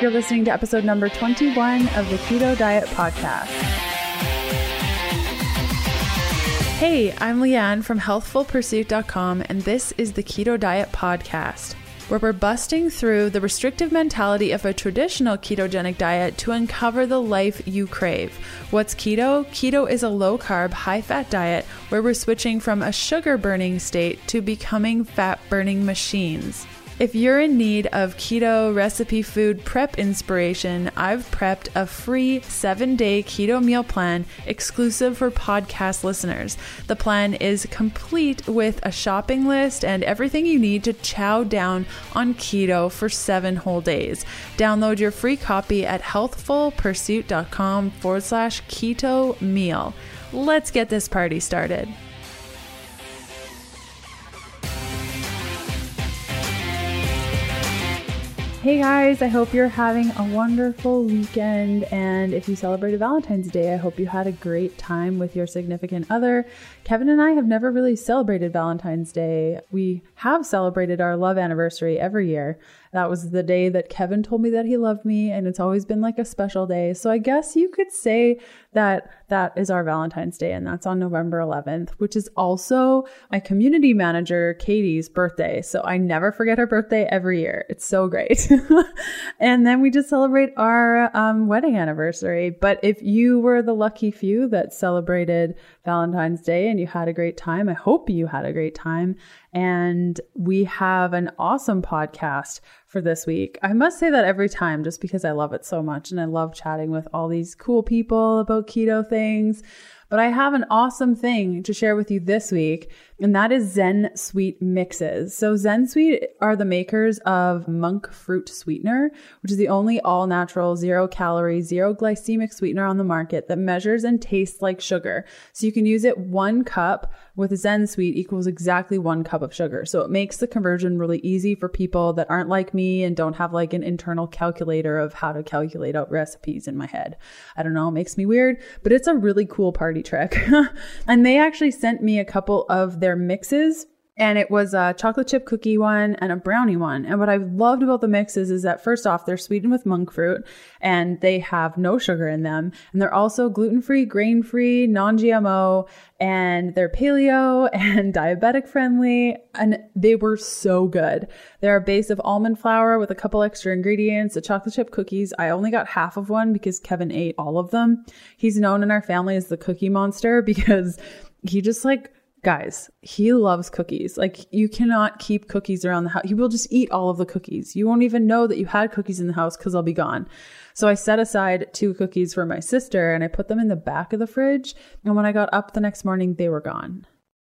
You're listening to episode number 21 of the Keto Diet Podcast. Hey, I'm Leanne from healthfulpursuit.com, and this is the Keto Diet Podcast, where we're busting through the restrictive mentality of a traditional ketogenic diet to uncover the life you crave. What's keto? Keto is a low carb, high fat diet where we're switching from a sugar burning state to becoming fat burning machines. If you're in need of keto recipe food prep inspiration, I've prepped a free seven day keto meal plan exclusive for podcast listeners. The plan is complete with a shopping list and everything you need to chow down on keto for seven whole days. Download your free copy at healthfulpursuit.com forward slash keto meal. Let's get this party started. Hey guys, I hope you're having a wonderful weekend. And if you celebrated Valentine's Day, I hope you had a great time with your significant other. Kevin and I have never really celebrated Valentine's Day. We have celebrated our love anniversary every year. That was the day that Kevin told me that he loved me, and it's always been like a special day. So I guess you could say that that is our Valentine's Day, and that's on November 11th, which is also my community manager, Katie's birthday. So I never forget her birthday every year. It's so great. and then we just celebrate our um, wedding anniversary. But if you were the lucky few that celebrated Valentine's Day and you had a great time, I hope you had a great time. And we have an awesome podcast for this week. I must say that every time just because I love it so much and I love chatting with all these cool people about keto things. But I have an awesome thing to share with you this week, and that is Zen Sweet Mixes. So, Zen Sweet are the makers of monk fruit sweetener, which is the only all natural, zero calorie, zero glycemic sweetener on the market that measures and tastes like sugar. So, you can use it one cup with Zen Sweet equals exactly one cup of sugar. So, it makes the conversion really easy for people that aren't like me and don't have like an internal calculator of how to calculate out recipes in my head. I don't know, it makes me weird, but it's a really cool party trick. and they actually sent me a couple of their mixes and it was a chocolate chip cookie one and a brownie one. And what I loved about the mixes is that first off, they're sweetened with monk fruit and they have no sugar in them. And they're also gluten free, grain free, non GMO, and they're paleo and diabetic friendly. And they were so good. They're a base of almond flour with a couple extra ingredients, the chocolate chip cookies. I only got half of one because Kevin ate all of them. He's known in our family as the cookie monster because he just like guys, he loves cookies. Like you cannot keep cookies around the house. He will just eat all of the cookies. You won't even know that you had cookies in the house because they'll be gone. So I set aside two cookies for my sister and I put them in the back of the fridge. And when I got up the next morning, they were gone.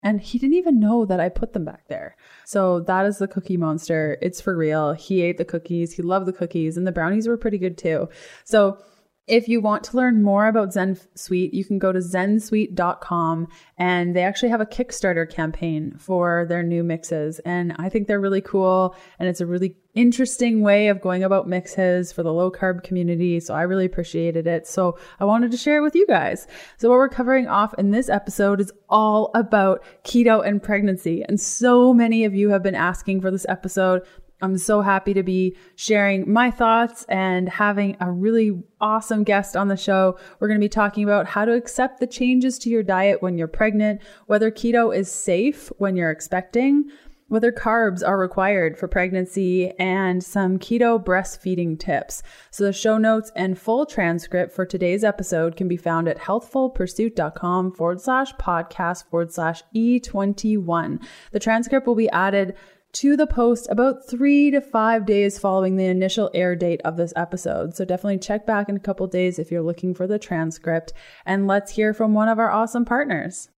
And he didn't even know that I put them back there. So that is the cookie monster. It's for real. He ate the cookies. He loved the cookies and the brownies were pretty good too. So if you want to learn more about Zen Sweet, you can go to zensweet.com and they actually have a Kickstarter campaign for their new mixes. And I think they're really cool and it's a really interesting way of going about mixes for the low carb community. So I really appreciated it. So I wanted to share it with you guys. So what we're covering off in this episode is all about keto and pregnancy. And so many of you have been asking for this episode. I'm so happy to be sharing my thoughts and having a really awesome guest on the show. We're going to be talking about how to accept the changes to your diet when you're pregnant, whether keto is safe when you're expecting, whether carbs are required for pregnancy, and some keto breastfeeding tips. So the show notes and full transcript for today's episode can be found at healthfulpursuit.com forward slash podcast forward slash E21. The transcript will be added to the post about three to five days following the initial air date of this episode. So definitely check back in a couple days if you're looking for the transcript. And let's hear from one of our awesome partners.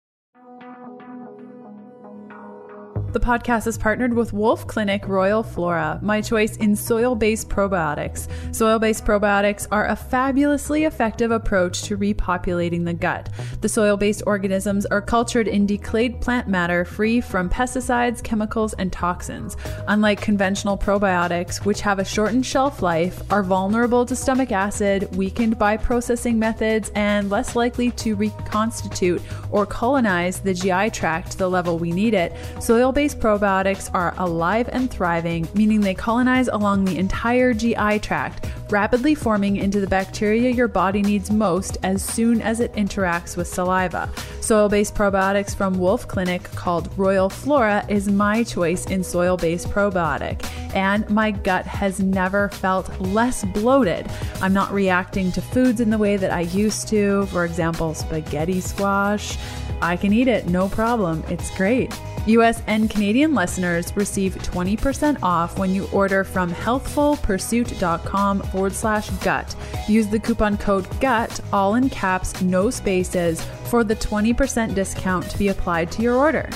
The podcast is partnered with Wolfe Clinic Royal Flora, my choice in soil based probiotics. Soil based probiotics are a fabulously effective approach to repopulating the gut. The soil based organisms are cultured in decayed plant matter free from pesticides, chemicals, and toxins. Unlike conventional probiotics, which have a shortened shelf life, are vulnerable to stomach acid, weakened by processing methods, and less likely to reconstitute or colonize the GI tract to the level we need it, soil based probiotics are alive and thriving, meaning they colonize along the entire GI tract, rapidly forming into the bacteria your body needs most as soon as it interacts with saliva. Soil based probiotics from Wolfe Clinic called Royal Flora is my choice in soil based probiotic, and my gut has never felt less bloated. I'm not reacting to foods in the way that I used to, for example, spaghetti squash. I can eat it, no problem. It's great. US and Canadian listeners receive 20% off when you order from healthfulpursuit.com forward slash gut. Use the coupon code GUT, all in caps, no spaces, for the 20% discount to be applied to your order.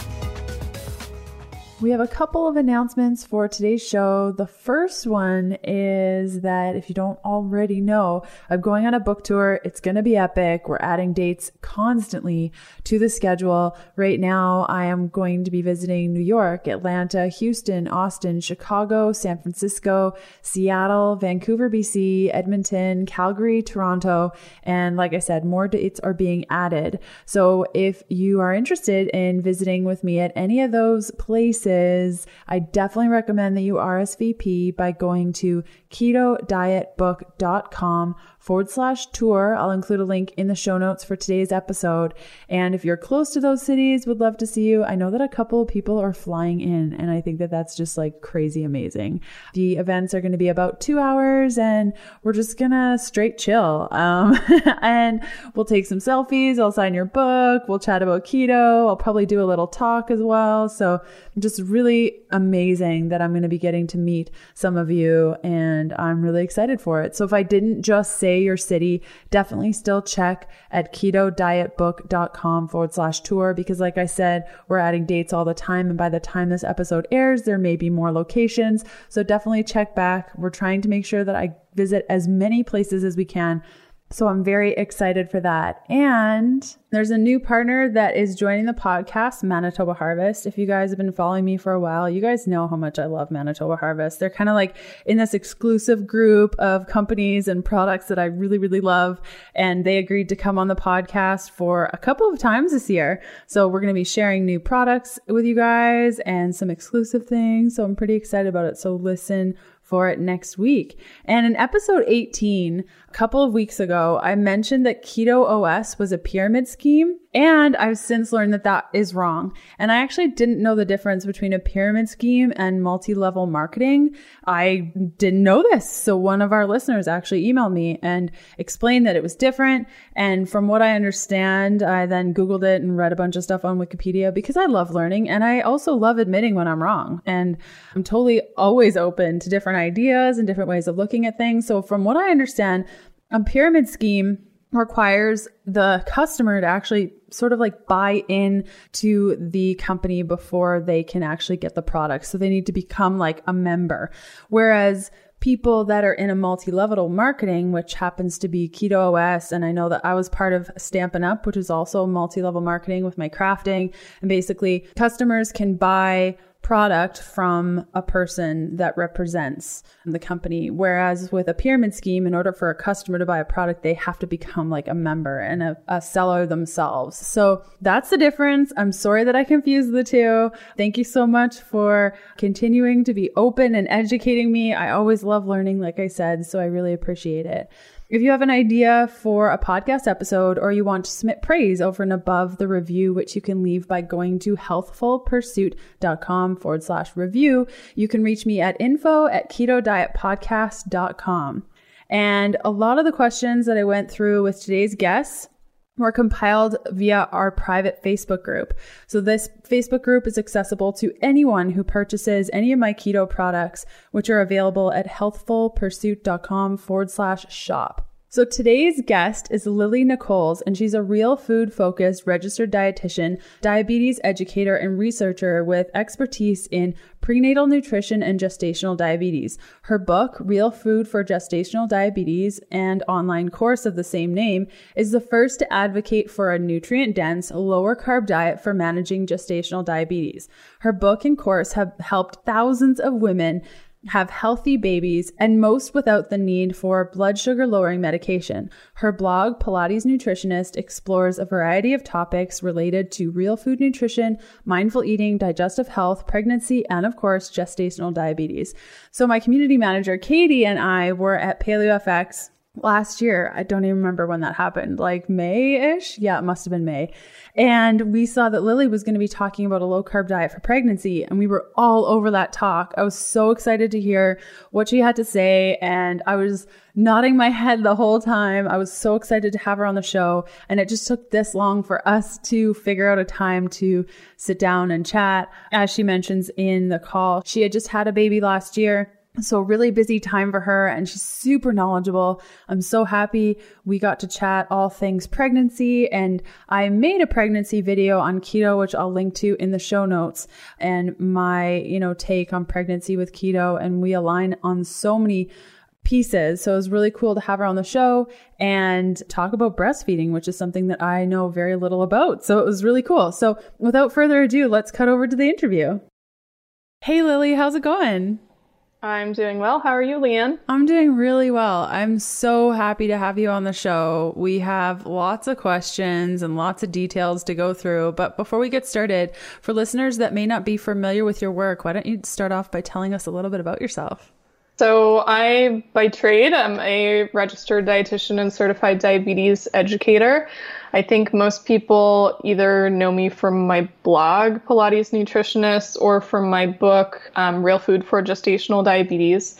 We have a couple of announcements for today's show. The first one is that if you don't already know, I'm going on a book tour. It's going to be epic. We're adding dates constantly to the schedule. Right now, I am going to be visiting New York, Atlanta, Houston, Austin, Chicago, San Francisco, Seattle, Vancouver, BC, Edmonton, Calgary, Toronto, and like I said, more dates are being added. So if you are interested in visiting with me at any of those places, I definitely recommend that you RSVP by going to ketodietbook.com forward slash tour. I'll include a link in the show notes for today's episode. And if you're close to those cities, would love to see you. I know that a couple of people are flying in, and I think that that's just like crazy amazing. The events are going to be about two hours, and we're just gonna straight chill. Um, and we'll take some selfies. I'll sign your book. We'll chat about keto. I'll probably do a little talk as well. So just really amazing that I'm going to be getting to meet some of you, and I'm really excited for it. So if I didn't just say your city, definitely still check at keto diet ketodietbook.com forward slash tour because, like I said, we're adding dates all the time. And by the time this episode airs, there may be more locations. So definitely check back. We're trying to make sure that I visit as many places as we can so I'm very excited for that. And there's a new partner that is joining the podcast, Manitoba Harvest. If you guys have been following me for a while, you guys know how much I love Manitoba Harvest. They're kind of like in this exclusive group of companies and products that I really, really love. And they agreed to come on the podcast for a couple of times this year. So we're going to be sharing new products with you guys and some exclusive things. So I'm pretty excited about it. So listen for it next week. And in episode 18, a couple of weeks ago, I mentioned that Keto OS was a pyramid scheme and I've since learned that that is wrong. And I actually didn't know the difference between a pyramid scheme and multi level marketing. I didn't know this. So one of our listeners actually emailed me and explained that it was different. And from what I understand, I then Googled it and read a bunch of stuff on Wikipedia because I love learning and I also love admitting when I'm wrong. And I'm totally always open to different ideas and different ways of looking at things. So from what I understand, a pyramid scheme requires the customer to actually sort of like buy in to the company before they can actually get the product. So they need to become like a member. Whereas people that are in a multi-level marketing, which happens to be Keto OS, and I know that I was part of Stampin' Up, which is also multi-level marketing with my crafting. And basically customers can buy product from a person that represents the company. Whereas with a pyramid scheme, in order for a customer to buy a product, they have to become like a member and a, a, seller themselves. So that's the difference. I'm sorry that I confused the two. Thank you so much for continuing to be open and educating me. I always love learning, like I said, so I really appreciate it. If you have an idea for a podcast episode or you want to submit praise over and above the review, which you can leave by going to healthfulpursuit.com forward slash review, you can reach me at info at keto diet ketodietpodcast.com. And a lot of the questions that I went through with today's guests were compiled via our private Facebook group. So this Facebook group is accessible to anyone who purchases any of my keto products, which are available at healthfulpursuit.com forward slash shop. So today's guest is Lily Nichols, and she's a real food focused registered dietitian, diabetes educator, and researcher with expertise in prenatal nutrition and gestational diabetes. Her book, Real Food for Gestational Diabetes, and online course of the same name is the first to advocate for a nutrient dense, lower carb diet for managing gestational diabetes. Her book and course have helped thousands of women have healthy babies, and most without the need for blood sugar lowering medication. Her blog, Pilates Nutritionist, explores a variety of topics related to real food nutrition, mindful eating, digestive health, pregnancy, and of course, gestational diabetes. So, my community manager, Katie, and I were at PaleoFX last year. I don't even remember when that happened, like May ish. Yeah, it must have been May. And we saw that Lily was going to be talking about a low carb diet for pregnancy. And we were all over that talk. I was so excited to hear what she had to say. And I was nodding my head the whole time. I was so excited to have her on the show. And it just took this long for us to figure out a time to sit down and chat. As she mentions in the call, she had just had a baby last year so, really busy time for her, and she's super knowledgeable. I'm so happy we got to chat all things pregnancy. And I made a pregnancy video on keto, which I'll link to in the show notes, and my, you know, take on pregnancy with keto. And we align on so many pieces. So it was really cool to have her on the show and talk about breastfeeding, which is something that I know very little about. So it was really cool. So without further ado, let's cut over to the interview. Hey, Lily, how's it going? I'm doing well. How are you, Leanne? I'm doing really well. I'm so happy to have you on the show. We have lots of questions and lots of details to go through. But before we get started, for listeners that may not be familiar with your work, why don't you start off by telling us a little bit about yourself? So, I, by trade, am a registered dietitian and certified diabetes educator. I think most people either know me from my blog, Pilates Nutritionist, or from my book, um, Real Food for Gestational Diabetes.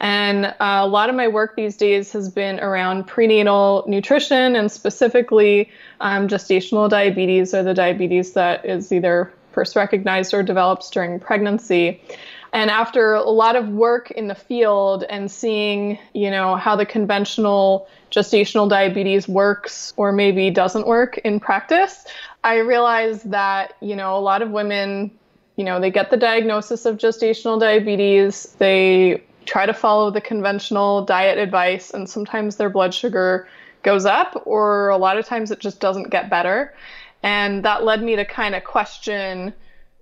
And uh, a lot of my work these days has been around prenatal nutrition and specifically um, gestational diabetes or the diabetes that is either first recognized or develops during pregnancy. And after a lot of work in the field and seeing, you know, how the conventional gestational diabetes works or maybe doesn't work in practice, I realized that, you know, a lot of women, you know, they get the diagnosis of gestational diabetes, they try to follow the conventional diet advice, and sometimes their blood sugar goes up, or a lot of times it just doesn't get better. And that led me to kind of question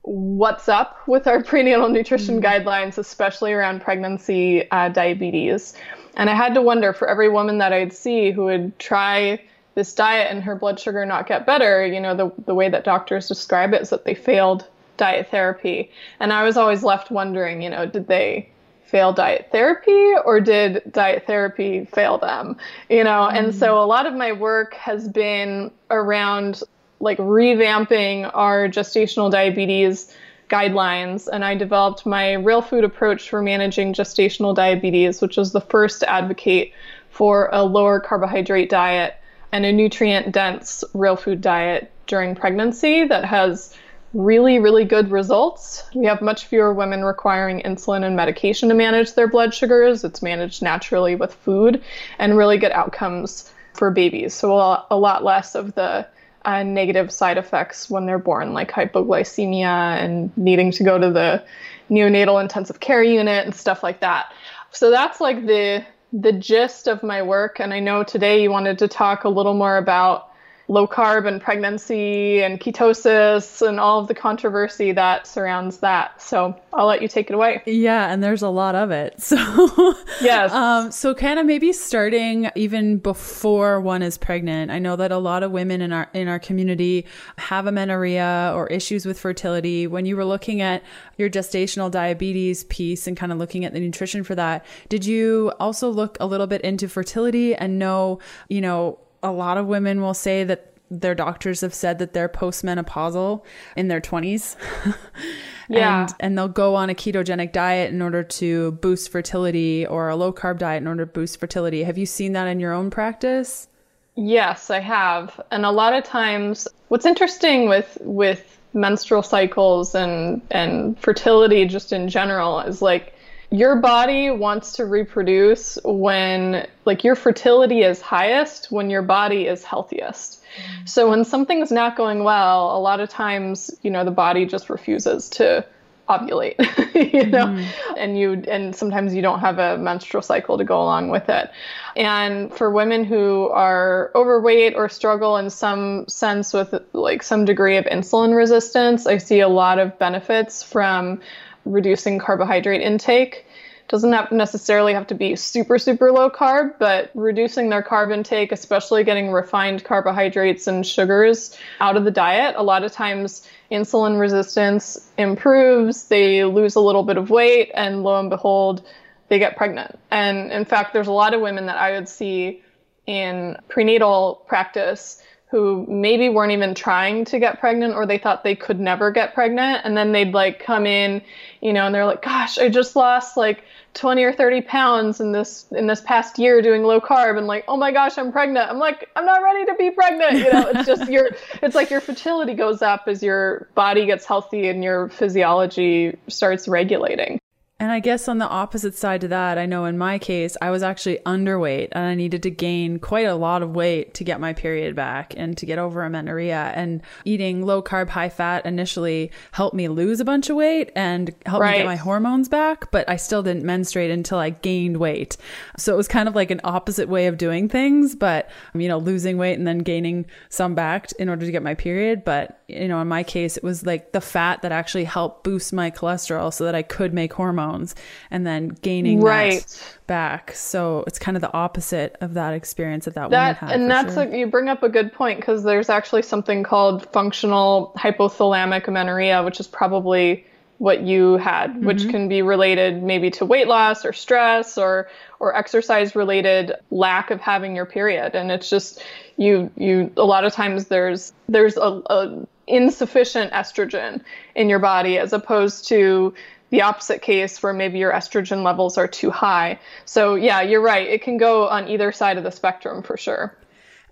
what's up with our prenatal nutrition mm-hmm. guidelines, especially around pregnancy uh, diabetes. And I had to wonder for every woman that I'd see who would try this diet and her blood sugar not get better, you know, the, the way that doctors describe it is that they failed diet therapy. And I was always left wondering, you know, did they fail diet therapy or did diet therapy fail them? You know, mm-hmm. and so a lot of my work has been around like revamping our gestational diabetes guidelines and I developed my real food approach for managing gestational diabetes, which was the first to advocate for a lower carbohydrate diet and a nutrient dense real food diet during pregnancy that has really, really good results. We have much fewer women requiring insulin and medication to manage their blood sugars. It's managed naturally with food and really good outcomes for babies. So, a lot less of the uh, negative side effects when they're born, like hypoglycemia and needing to go to the neonatal intensive care unit and stuff like that. So that's like the the gist of my work. And I know today you wanted to talk a little more about low carb and pregnancy and ketosis and all of the controversy that surrounds that. So I'll let you take it away. Yeah, and there's a lot of it. So yes. Um, so kind of maybe starting even before one is pregnant. I know that a lot of women in our in our community have amenorrhea or issues with fertility. When you were looking at your gestational diabetes piece and kind of looking at the nutrition for that, did you also look a little bit into fertility and know, you know, a lot of women will say that their doctors have said that they're postmenopausal in their 20s. yeah. And, and they'll go on a ketogenic diet in order to boost fertility or a low carb diet in order to boost fertility. Have you seen that in your own practice? Yes, I have. And a lot of times what's interesting with with menstrual cycles and and fertility just in general is like your body wants to reproduce when like your fertility is highest when your body is healthiest. Mm-hmm. So when something's not going well, a lot of times, you know, the body just refuses to ovulate, you know, mm-hmm. and you and sometimes you don't have a menstrual cycle to go along with it. And for women who are overweight or struggle in some sense with like some degree of insulin resistance, I see a lot of benefits from reducing carbohydrate intake doesn't have necessarily have to be super super low carb, but reducing their carb intake, especially getting refined carbohydrates and sugars out of the diet, a lot of times insulin resistance improves, they lose a little bit of weight and lo and behold, they get pregnant. And in fact, there's a lot of women that I would see in prenatal practice who maybe weren't even trying to get pregnant or they thought they could never get pregnant. And then they'd like come in you know and they're like gosh i just lost like 20 or 30 pounds in this in this past year doing low carb. And like oh my gosh i'm pregnant. I'm like i'm not ready to be pregnant. You know it's just your it's like your fertility goes up as your body gets healthy and your physiology starts regulating and I guess on the opposite side to that, I know in my case, I was actually underweight and I needed to gain quite a lot of weight to get my period back and to get over amenorrhea. And eating low carb, high fat initially helped me lose a bunch of weight and helped right. me get my hormones back, but I still didn't menstruate until I gained weight. So it was kind of like an opposite way of doing things, but, you know, losing weight and then gaining some back in order to get my period. But you know, in my case, it was like the fat that actually helped boost my cholesterol so that I could make hormones and then gaining right. that back. So it's kind of the opposite of that experience that that, that woman had. And that's sure. a, you bring up a good point because there's actually something called functional hypothalamic amenorrhea, which is probably what you had, mm-hmm. which can be related maybe to weight loss or stress or or exercise related lack of having your period. And it's just you you a lot of times there's there's a, a insufficient estrogen in your body as opposed to the opposite case where maybe your estrogen levels are too high. So, yeah, you're right. It can go on either side of the spectrum for sure.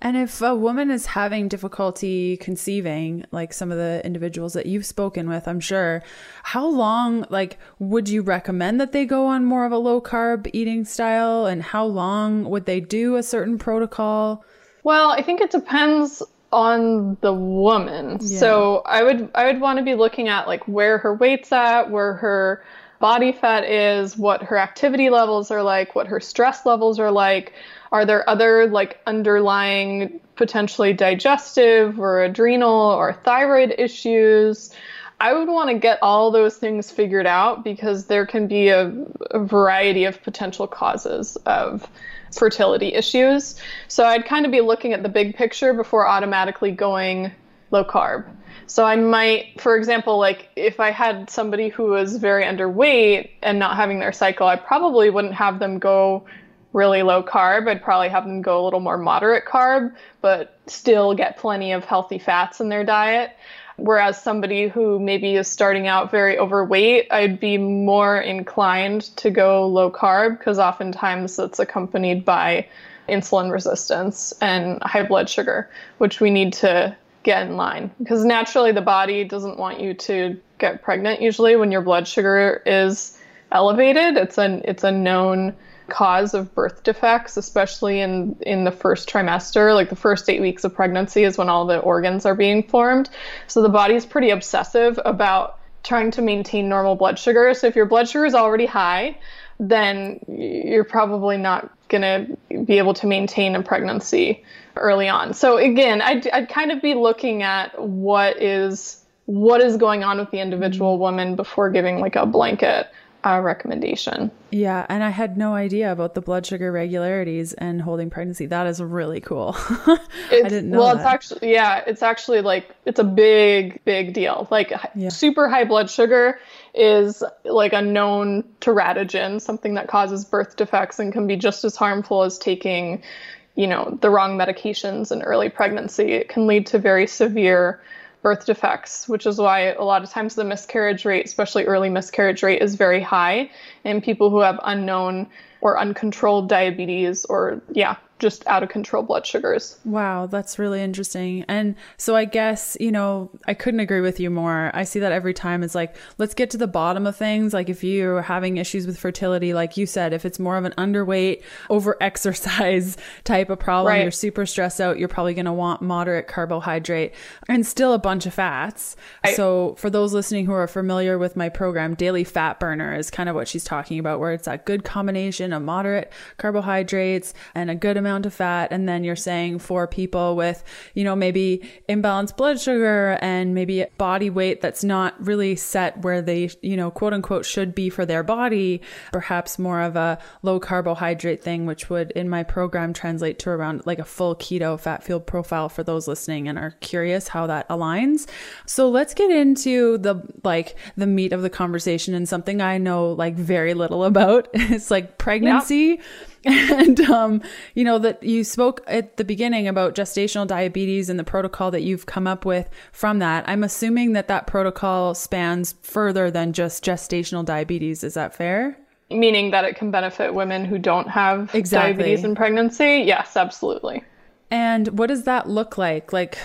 And if a woman is having difficulty conceiving, like some of the individuals that you've spoken with, I'm sure, how long, like, would you recommend that they go on more of a low carb eating style? And how long would they do a certain protocol? Well, I think it depends on the woman. Yeah. So I would I would want to be looking at like where her weight's at, where her body fat is, what her activity levels are like, what her stress levels are like. Are there other like underlying potentially digestive or adrenal or thyroid issues? I would want to get all those things figured out because there can be a, a variety of potential causes of fertility issues. So I'd kind of be looking at the big picture before automatically going low carb. So I might, for example, like if I had somebody who was very underweight and not having their cycle, I probably wouldn't have them go really low carb. I'd probably have them go a little more moderate carb, but still get plenty of healthy fats in their diet. Whereas somebody who maybe is starting out very overweight, I'd be more inclined to go low carb because oftentimes it's accompanied by insulin resistance and high blood sugar, which we need to get in line because naturally the body doesn't want you to get pregnant usually when your blood sugar is elevated. It's a it's a known cause of birth defects, especially in in the first trimester. Like the first eight weeks of pregnancy is when all the organs are being formed. So the body is pretty obsessive about trying to maintain normal blood sugar. So if your blood sugar is already high, then you're probably not going to be able to maintain a pregnancy early on. So again, I'd, I'd kind of be looking at what is what is going on with the individual mm-hmm. woman before giving like a blanket uh, recommendation. Yeah, and I had no idea about the blood sugar regularities and holding pregnancy. That is really cool. I didn't know. Well, that. it's actually yeah, it's actually like it's a big big deal. Like yeah. super high blood sugar is like a known teratogen, something that causes birth defects and can be just as harmful as taking, you know, the wrong medications in early pregnancy. It can lead to very severe birth defects, which is why a lot of times the miscarriage rate, especially early miscarriage rate, is very high in people who have unknown or uncontrolled diabetes or, yeah, just out of control blood sugars. Wow, that's really interesting. And so I guess, you know, I couldn't agree with you more. I see that every time it's like, let's get to the bottom of things. Like if you're having issues with fertility, like you said, if it's more of an underweight, over exercise type of problem, right. you're super stressed out, you're probably going to want moderate carbohydrate and still a bunch of fats. I, so for those listening who are familiar with my program, Daily Fat Burner is kind of what she's talking about, where it's that good combination of moderate carbohydrates and a good amount amount of fat. And then you're saying for people with, you know, maybe imbalanced blood sugar and maybe body weight that's not really set where they, you know, quote unquote should be for their body, perhaps more of a low carbohydrate thing, which would in my program translate to around like a full keto fat fuel profile for those listening and are curious how that aligns. So let's get into the like the meat of the conversation and something I know like very little about. it's like pregnancy. Yep. and um, you know that you spoke at the beginning about gestational diabetes and the protocol that you've come up with from that. I'm assuming that that protocol spans further than just gestational diabetes. Is that fair? Meaning that it can benefit women who don't have exactly. diabetes in pregnancy? Yes absolutely. And what does that look like? Like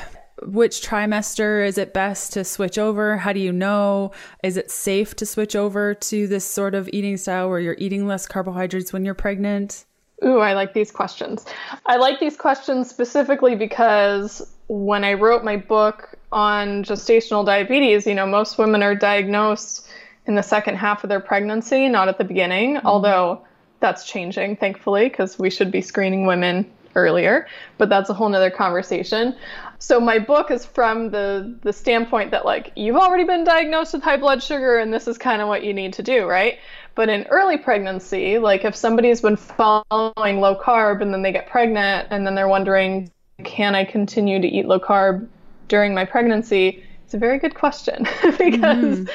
which trimester is it best to switch over? How do you know? Is it safe to switch over to this sort of eating style where you're eating less carbohydrates when you're pregnant? Ooh, I like these questions. I like these questions specifically because when I wrote my book on gestational diabetes, you know, most women are diagnosed in the second half of their pregnancy, not at the beginning, mm-hmm. although that's changing, thankfully, because we should be screening women earlier, but that's a whole nother conversation. So my book is from the the standpoint that like you've already been diagnosed with high blood sugar and this is kind of what you need to do, right? But in early pregnancy, like if somebody's been following low carb and then they get pregnant and then they're wondering, can I continue to eat low carb during my pregnancy? It's a very good question because mm.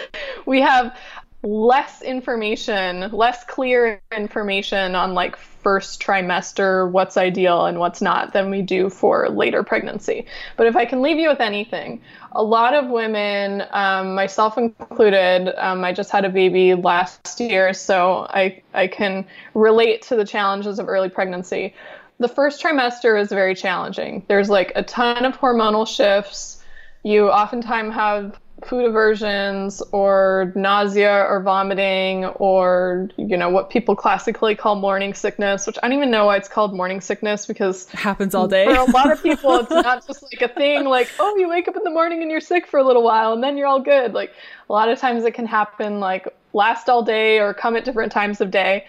we have less information, less clear information on like first trimester, what's ideal and what's not, than we do for later pregnancy. But if I can leave you with anything, a lot of women, um, myself included, um, I just had a baby last year, so I, I can relate to the challenges of early pregnancy. The first trimester is very challenging. There's like a ton of hormonal shifts. You oftentimes have food aversions or nausea or vomiting or you know what people classically call morning sickness which i don't even know why it's called morning sickness because it happens all day. for a lot of people it's not just like a thing like oh you wake up in the morning and you're sick for a little while and then you're all good. Like a lot of times it can happen like last all day or come at different times of day.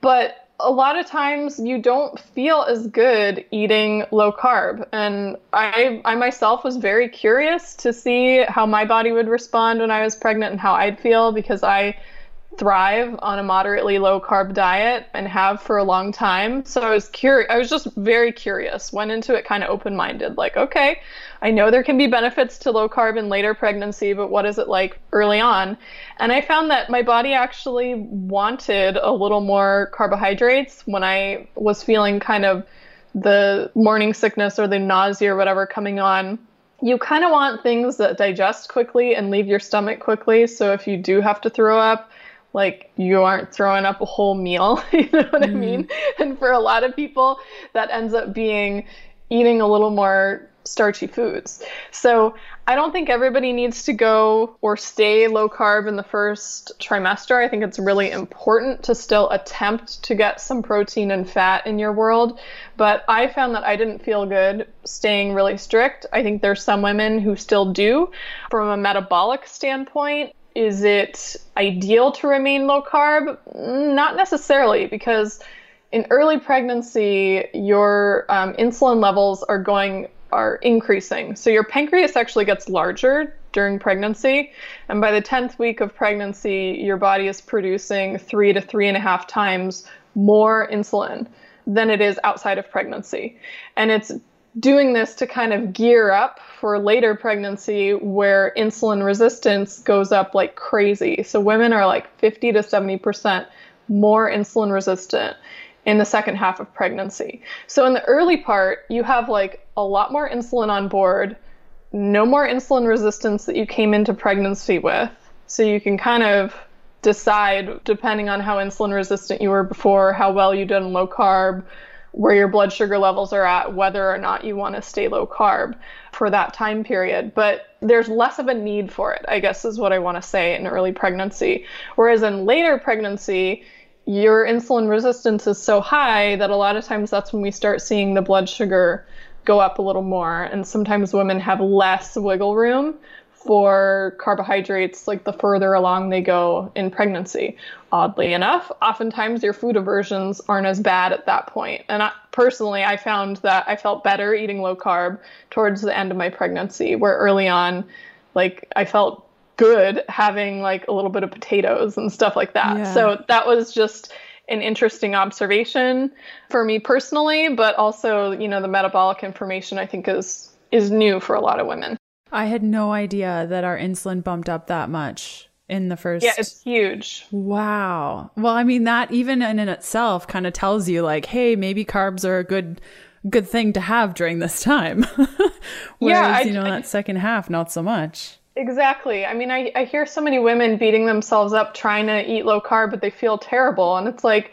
But a lot of times you don't feel as good eating low carb. And I I myself was very curious to see how my body would respond when I was pregnant and how I'd feel because I thrive on a moderately low carb diet and have for a long time. So I was curious. I was just very curious. Went into it kind of open minded, like, okay, I know there can be benefits to low carb in later pregnancy, but what is it like early on? And I found that my body actually wanted a little more carbohydrates when I was feeling kind of the morning sickness or the nausea or whatever coming on you kind of want things that digest quickly and leave your stomach quickly. So if you do have to throw up, like you aren't throwing up a whole meal you know what mm. i mean? Mm-hmm. and for a lot of people that ends up being eating a little more starchy foods. So i don't think everybody needs to go or stay low carb in the first trimester. I think it's really important to still attempt to get some protein and fat in your world. But i found that i didn't feel good staying really strict. I think there's some women who still do from a metabolic standpoint is it ideal to remain low carb? Not necessarily, because in early pregnancy, your um, insulin levels are going are increasing. So your pancreas actually gets larger during pregnancy, and by the tenth week of pregnancy, your body is producing three to three and a half times more insulin than it is outside of pregnancy, and it's doing this to kind of gear up for later pregnancy where insulin resistance goes up like crazy. So women are like 50 to 70% more insulin resistant in the second half of pregnancy. So in the early part, you have like a lot more insulin on board, no more insulin resistance that you came into pregnancy with. So you can kind of decide depending on how insulin resistant you were before, how well you did on low carb, where your blood sugar levels are at, whether or not you want to stay low carb for that time period. But there's less of a need for it, I guess, is what I want to say in early pregnancy. Whereas in later pregnancy, your insulin resistance is so high that a lot of times that's when we start seeing the blood sugar go up a little more. And sometimes women have less wiggle room for carbohydrates like the further along they go in pregnancy. Oddly enough, oftentimes your food aversions aren't as bad at that point. And I, personally, I found that I felt better eating low carb towards the end of my pregnancy, where early on, like I felt good having like a little bit of potatoes and stuff like that. Yeah. So that was just an interesting observation for me personally, but also, you know, the metabolic information I think is is new for a lot of women. I had no idea that our insulin bumped up that much in the first Yeah, it's huge. Wow. Well, I mean that even in, in itself kind of tells you like, hey, maybe carbs are a good good thing to have during this time. Whereas, yeah, I, you know, I, that second half not so much. Exactly. I mean, I, I hear so many women beating themselves up trying to eat low carb, but they feel terrible. And it's like,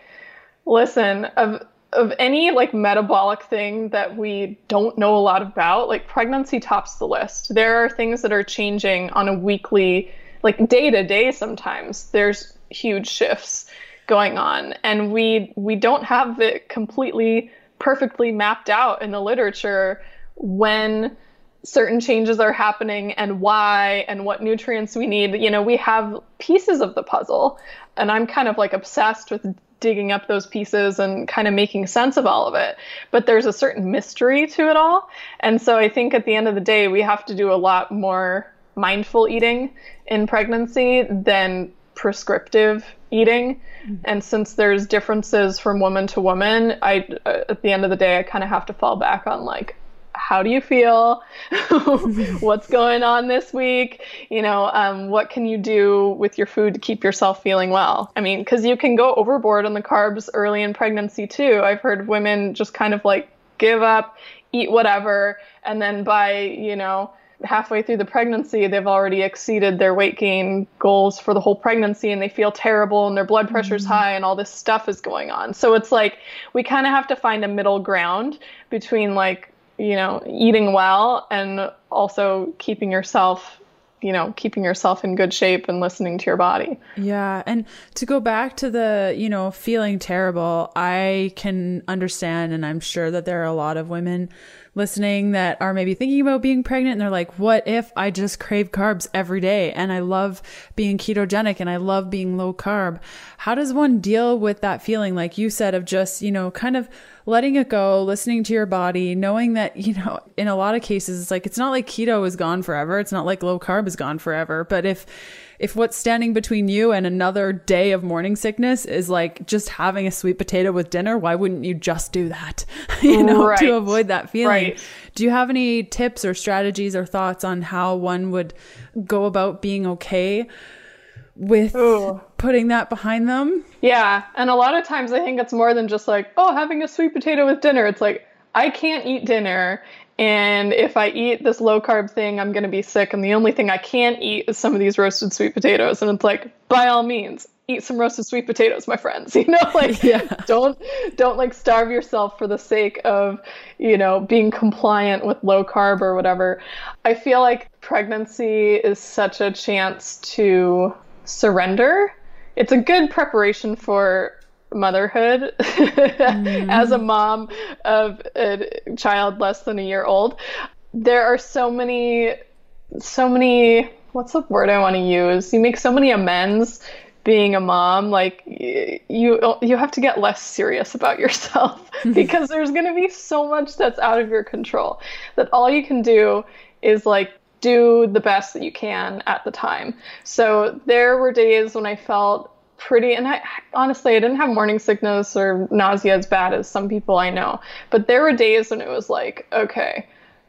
listen, of of any like metabolic thing that we don't know a lot about, like pregnancy tops the list. There are things that are changing on a weekly, like day to day sometimes. There's huge shifts going on. And we we don't have it completely perfectly mapped out in the literature when certain changes are happening and why and what nutrients we need. You know, we have pieces of the puzzle, and I'm kind of like obsessed with digging up those pieces and kind of making sense of all of it. But there's a certain mystery to it all. And so I think at the end of the day, we have to do a lot more mindful eating in pregnancy than prescriptive eating. Mm-hmm. And since there's differences from woman to woman, I at the end of the day I kind of have to fall back on like how do you feel? What's going on this week? You know, um, what can you do with your food to keep yourself feeling well? I mean, because you can go overboard on the carbs early in pregnancy too. I've heard women just kind of like give up, eat whatever, and then by, you know, halfway through the pregnancy, they've already exceeded their weight gain goals for the whole pregnancy and they feel terrible and their blood pressure's mm-hmm. high and all this stuff is going on. So it's like we kind of have to find a middle ground between like you know, eating well and also keeping yourself you know keeping yourself in good shape and listening to your body yeah and to go back to the you know feeling terrible i can understand and i'm sure that there are a lot of women listening that are maybe thinking about being pregnant and they're like, what if I just crave carbs every day and I love being ketogenic and I love being low carb? How does one deal with that feeling, like you said, of just, you know, kind of letting it go, listening to your body, knowing that, you know, in a lot of cases, it's like, it's not like keto is gone forever. It's not like low carb is gone forever. But if, if what's standing between you and another day of morning sickness is like just having a sweet potato with dinner, why wouldn't you just do that? you know, right. to avoid that feeling. Right. Do you have any tips or strategies or thoughts on how one would go about being okay with Ooh. putting that behind them? Yeah. And a lot of times I think it's more than just like, oh, having a sweet potato with dinner. It's like, I can't eat dinner and if I eat this low carb thing, I'm going to be sick. And the only thing I can't eat is some of these roasted sweet potatoes. And it's like, by all means, eat some roasted sweet potatoes, my friends. You know, like yeah. don't don't like starve yourself for the sake of, you know, being compliant with low carb or whatever. I feel like pregnancy is such a chance to surrender. It's a good preparation for motherhood mm. as a mom of a child less than a year old. There are so many, so many, what's the word I want to use? You make so many amends being a mom like you you have to get less serious about yourself because there's going to be so much that's out of your control that all you can do is like do the best that you can at the time. So there were days when I felt pretty and I honestly I didn't have morning sickness or nausea as bad as some people I know. But there were days when it was like, okay,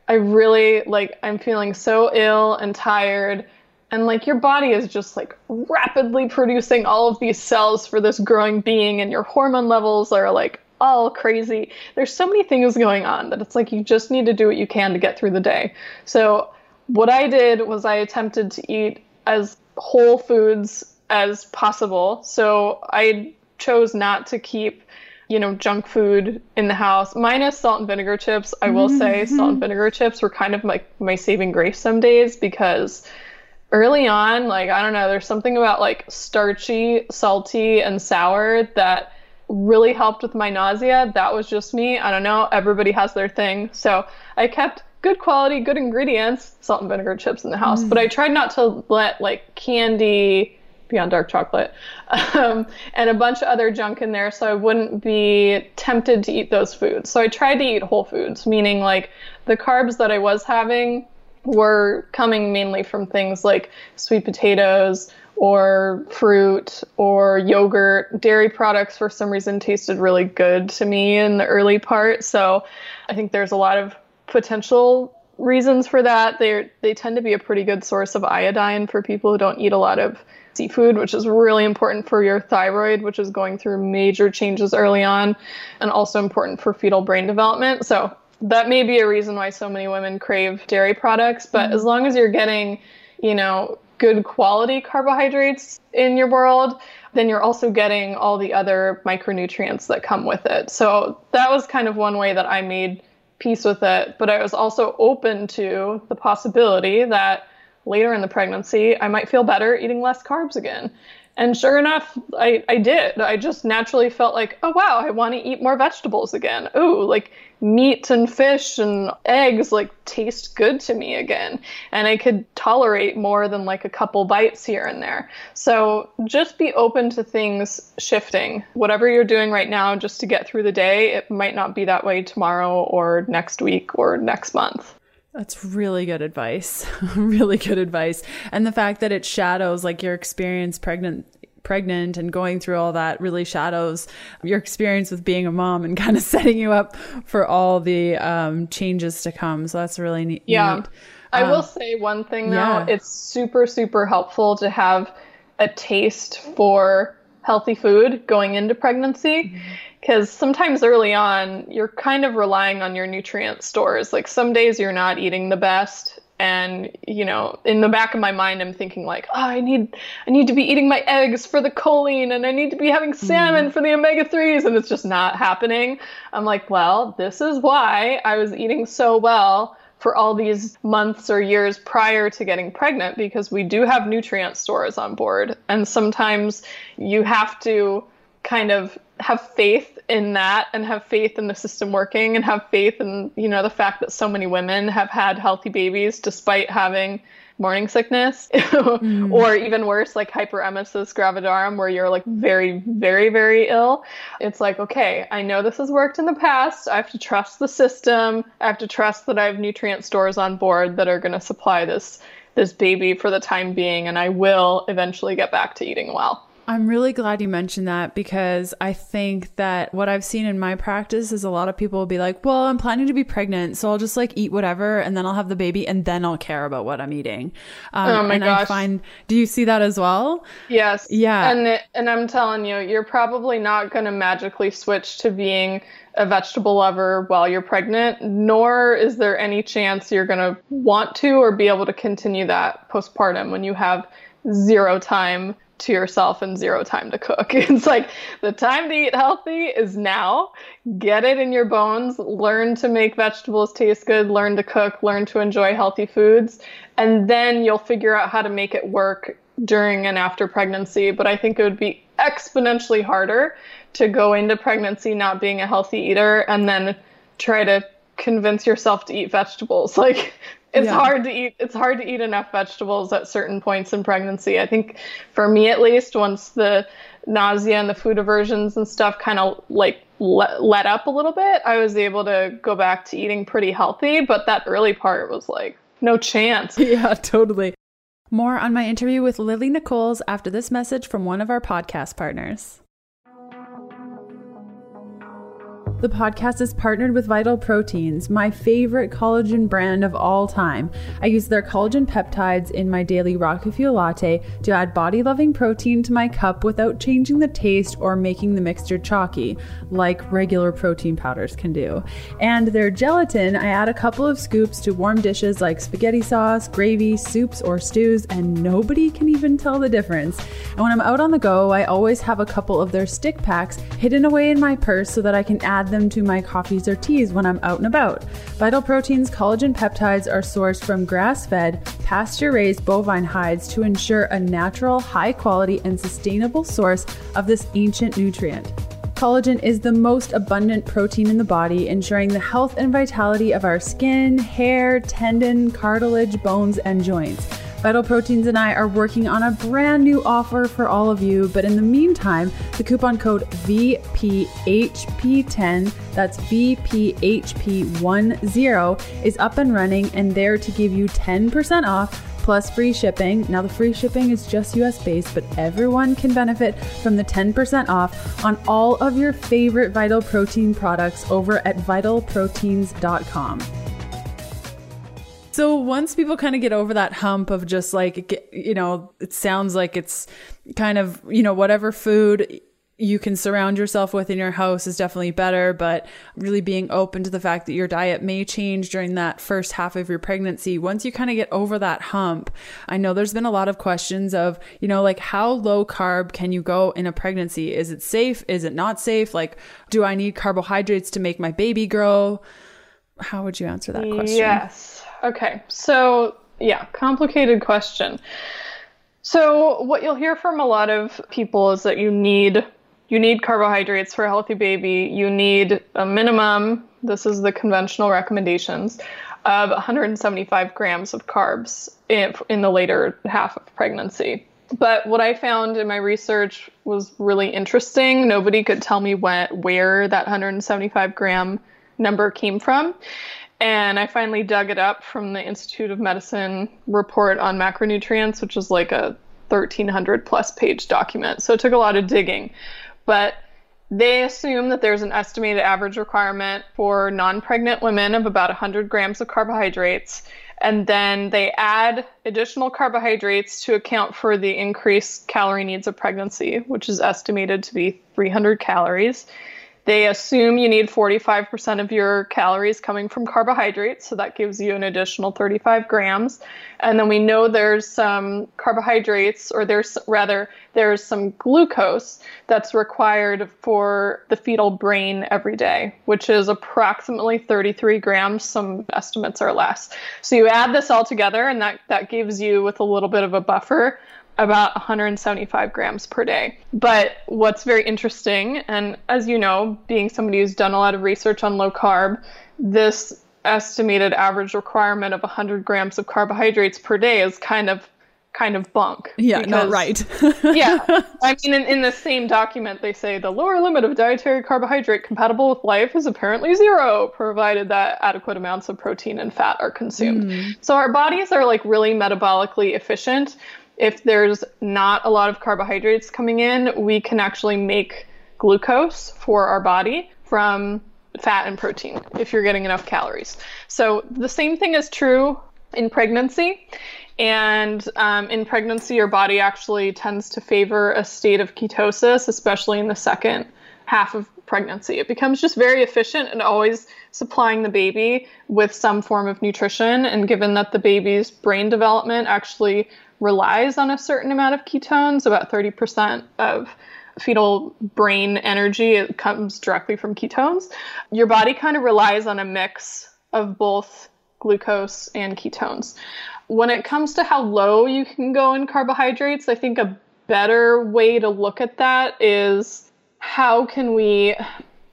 I really like I'm feeling so ill and tired and like your body is just like rapidly producing all of these cells for this growing being and your hormone levels are like all crazy. There's so many things going on that it's like you just need to do what you can to get through the day. So what I did was I attempted to eat as whole foods as possible. So I chose not to keep, you know, junk food in the house, minus salt and vinegar chips. I will mm-hmm. say salt and vinegar chips were kind of like my, my saving grace some days because early on, like, I don't know, there's something about like starchy, salty, and sour that really helped with my nausea. That was just me. I don't know. Everybody has their thing. So I kept good quality, good ingredients, salt and vinegar chips in the house. Mm. But I tried not to let like candy, beyond dark chocolate, um, and a bunch of other junk in there so I wouldn't be tempted to eat those foods. So I tried to eat whole foods, meaning like the carbs that I was having were coming mainly from things like sweet potatoes or fruit or yogurt. Dairy products, for some reason, tasted really good to me in the early part. So I think there's a lot of potential reasons for that. They they tend to be a pretty good source of iodine for people who don't eat a lot of seafood, which is really important for your thyroid, which is going through major changes early on, and also important for fetal brain development. So that may be a reason why so many women crave dairy products. But mm-hmm. as long as you're getting, you know, good quality carbohydrates in your world, then you're also getting all the other micronutrients that come with it. So that was kind of one way that I made peace with it. But I was also open to the possibility that later in the pregnancy, I might feel better eating less carbs again. And sure enough, I, I did. I just naturally felt like, oh wow, I want to eat more vegetables again. Ooh, like meat and fish and eggs like taste good to me again. And I could tolerate more than like a couple bites here and there. So just be open to things shifting. Whatever you're doing right now just to get through the day, it might not be that way tomorrow or next week or next month. That's really good advice. really good advice. And the fact that it shadows like your experience pregnant pregnant and going through all that really shadows your experience with being a mom and kind of setting you up for all the um, changes to come. So that's really neat. Yeah. I will um, say one thing though. Yeah. It's super, super helpful to have a taste for healthy food going into pregnancy. Mm-hmm because sometimes early on you're kind of relying on your nutrient stores like some days you're not eating the best and you know in the back of my mind i'm thinking like oh i need i need to be eating my eggs for the choline and i need to be having mm-hmm. salmon mm. for the omega-3s and it's just not happening i'm like well this is why i was eating so well for all these months or years prior to getting pregnant because we do have nutrient stores on board and sometimes you have to kind of have faith in that and have faith in the system working and have faith in you know the fact that so many women have had healthy babies despite having morning sickness. Mm. or even worse like hyperemesis gravidarum where you're like very very very ill. It's like okay i know this has worked in the past. I have to trust the system. I have to trust that i have nutrient stores on board that are going to supply this this baby for the time being and i will eventually get back to eating well I'm really glad you mentioned that because I think that what I've seen in my practice is a lot of people will be like, well, I'm planning to be pregnant, so I'll just like eat whatever and then I'll have the baby and then I'll care about what I'm eating. Um, oh my and gosh. I find, do you see that as well? Yes. Yeah. And, it, and I'm telling you, you're probably not going to magically switch to being a vegetable lover while you're pregnant, nor is there any chance you're going to want to or be able to continue that postpartum when you have zero time to yourself and zero time to cook. It's like the time to eat healthy is now. Get it in your bones. Learn to make vegetables taste good. Learn to cook. Learn to enjoy healthy foods. And then you'll figure out how to make it work during and after pregnancy. But I think it would be exponentially harder to go into pregnancy not being a healthy eater and then try to convince yourself to eat vegetables. Like it's yeah. hard to eat it's hard to eat enough vegetables at certain points in pregnancy. I think for me at least once the nausea and the food aversions and stuff kind of like let, let up a little bit i was able to go back to eating pretty healthy but that early part was like no chance. Yeah totally. More on my interview with lily nichols after this message from one of our podcast partners The podcast is partnered with Vital Proteins, my favorite collagen brand of all time. I use their collagen peptides in my daily Rocket Fuel latte to add body loving protein to my cup without changing the taste or making the mixture chalky, like regular protein powders can do. And their gelatin, I add a couple of scoops to warm dishes like spaghetti sauce, gravy, soups, or stews, and nobody can even tell the difference. And when I'm out on the go, I always have a couple of their stick packs hidden away in my purse so that I can add them to my coffees or teas when I'm out and about. Vital Proteins collagen peptides are sourced from grass fed, pasture raised bovine hides to ensure a natural, high quality, and sustainable source of this ancient nutrient. Collagen is the most abundant protein in the body, ensuring the health and vitality of our skin, hair, tendon, cartilage, bones, and joints. Vital Proteins and I are working on a brand new offer for all of you, but in the meantime, the coupon code VPHP10, that's VPHP10, is up and running and there to give you 10% off plus free shipping. Now, the free shipping is just US based, but everyone can benefit from the 10% off on all of your favorite Vital Protein products over at vitalproteins.com. So once people kind of get over that hump of just like, you know, it sounds like it's kind of, you know, whatever food you can surround yourself with in your house is definitely better, but really being open to the fact that your diet may change during that first half of your pregnancy. Once you kind of get over that hump, I know there's been a lot of questions of, you know, like how low carb can you go in a pregnancy? Is it safe? Is it not safe? Like, do I need carbohydrates to make my baby grow? How would you answer that question? Yes. Okay. So, yeah, complicated question. So, what you'll hear from a lot of people is that you need you need carbohydrates for a healthy baby. You need a minimum, this is the conventional recommendations, of 175 grams of carbs in, in the later half of pregnancy. But what I found in my research was really interesting. Nobody could tell me when, where that 175 gram number came from. And I finally dug it up from the Institute of Medicine report on macronutrients, which is like a 1300 plus page document. So it took a lot of digging. But they assume that there's an estimated average requirement for non pregnant women of about 100 grams of carbohydrates. And then they add additional carbohydrates to account for the increased calorie needs of pregnancy, which is estimated to be 300 calories. They assume you need 45% of your calories coming from carbohydrates, so that gives you an additional 35 grams. And then we know there's some carbohydrates, or there's rather, there's some glucose that's required for the fetal brain every day, which is approximately 33 grams. Some estimates are less. So you add this all together, and that, that gives you, with a little bit of a buffer, about 175 grams per day. But what's very interesting, and as you know, being somebody who's done a lot of research on low carb, this estimated average requirement of 100 grams of carbohydrates per day is kind of kind of bunk. Yeah, because, not right. yeah. I mean, in, in the same document, they say the lower limit of dietary carbohydrate compatible with life is apparently zero, provided that adequate amounts of protein and fat are consumed. Mm. So our bodies are like really metabolically efficient if there's not a lot of carbohydrates coming in, we can actually make glucose for our body from fat and protein if you're getting enough calories. So the same thing is true in pregnancy. And um, in pregnancy, your body actually tends to favor a state of ketosis, especially in the second half of pregnancy. It becomes just very efficient and always supplying the baby with some form of nutrition. And given that the baby's brain development actually relies on a certain amount of ketones, about 30% of fetal brain energy it comes directly from ketones. Your body kind of relies on a mix of both glucose and ketones. When it comes to how low you can go in carbohydrates, I think a better way to look at that is how can we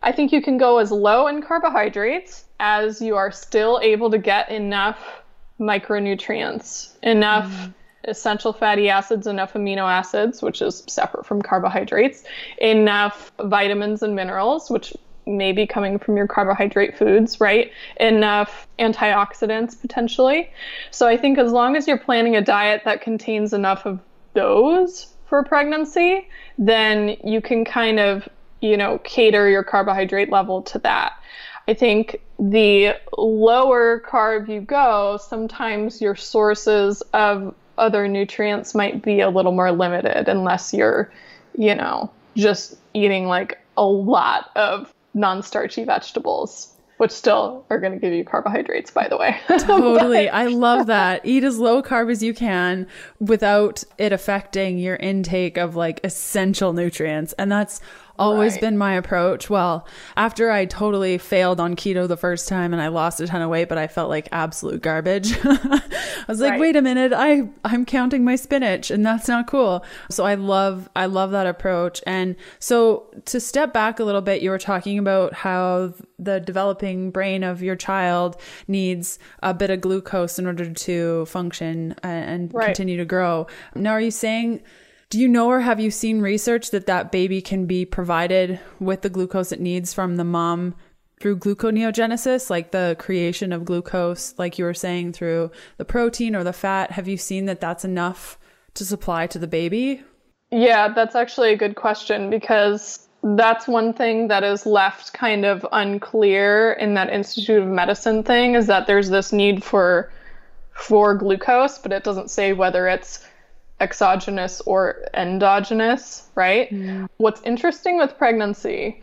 I think you can go as low in carbohydrates as you are still able to get enough micronutrients, enough mm essential fatty acids, enough amino acids, which is separate from carbohydrates, enough vitamins and minerals, which may be coming from your carbohydrate foods, right? Enough antioxidants potentially. So I think as long as you're planning a diet that contains enough of those for pregnancy, then you can kind of, you know, cater your carbohydrate level to that. I think the lower carb you go, sometimes your sources of other nutrients might be a little more limited unless you're, you know, just eating like a lot of non starchy vegetables which still are going to give you carbohydrates, by the way. totally. I love that. Eat as low carb as you can without it affecting your intake of like essential nutrients. And that's always Right. been my approach. Well, after I totally failed on keto the first time and I lost a ton of weight, but I felt like absolute garbage. I was like, Right. wait a minute, I I'm counting my spinach and that's not cool. So I love I love that approach. And so to step back a little bit, you were talking about how the developing brain of your child needs a bit of glucose in order to function and, and Right. continue to grow. Now, are you saying do you know or have you seen research that that baby can be provided with the glucose it needs from the mom through gluconeogenesis, like the creation of glucose, like you were saying, through the protein or the fat? Have you seen that that's enough to supply to the baby? Yeah, that's actually a good question because that's one thing that is left kind of unclear in that Institute of Medicine thing is that there's this need for for glucose, but it doesn't say whether it's exogenous or endogenous, right? Mm. What's interesting with pregnancy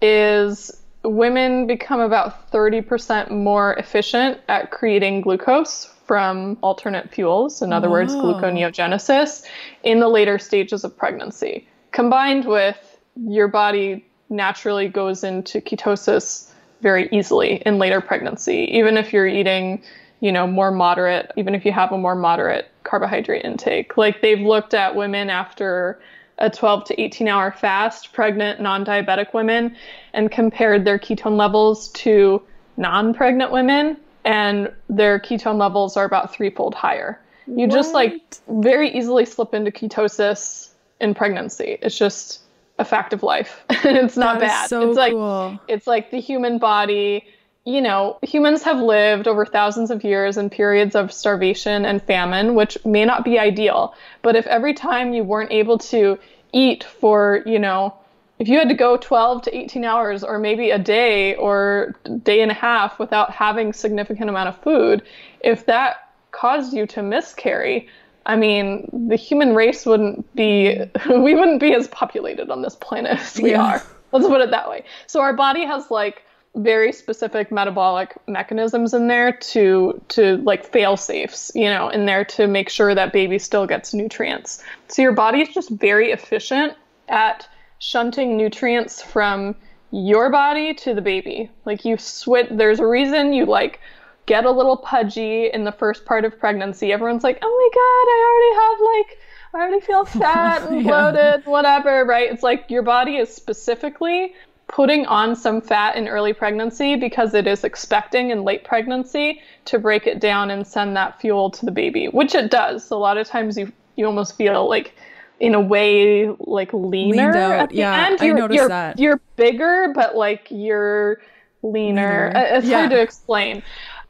is women become about 30% more efficient at creating glucose from alternate fuels, in other words, gluconeogenesis, in the later stages of pregnancy. Combined with your body naturally goes into ketosis very easily in later pregnancy, even if you're eating, you know, more moderate, even if you have a more moderate carbohydrate intake. Like they've looked at women after a 12 to 18 hour fast, pregnant, non diabetic women, and compared their ketone levels to non pregnant women, and their ketone levels are about threefold higher. You just like very easily slip into ketosis in pregnancy. It's just a fact of life. it's not That bad. so it's like cool. it's like the human body you know humans have lived over thousands of years in periods of starvation and famine which may not be ideal but if every time you weren't able to eat for you know if you had to go 12 to 18 hours or maybe a day or day and a half without having significant amount of food if that caused you to miscarry I mean, the human race wouldn't be, we wouldn't be as populated on this planet as we Yeah. are. Let's put it that way. So our body has like very specific metabolic mechanisms in there to to like fail safes, you know, in there to make sure that baby still gets nutrients. So your body is just very efficient at shunting nutrients from your body to the baby. Like you switch there's a reason you like get a little pudgy in the first part of pregnancy. Everyone's like, "Oh my god, I already have like I already feel fat and Yeah. bloated, whatever, right? It's like your body is specifically putting on some fat in early pregnancy because it is expecting in late pregnancy to break it down and send that fuel to the baby, which it does. A lot of times you you almost feel like in a way like leaner out, at the yeah, end. I You're, noticed you're, that. You're bigger, but like you're leaner. Leaner. Uh, It's hard to explain.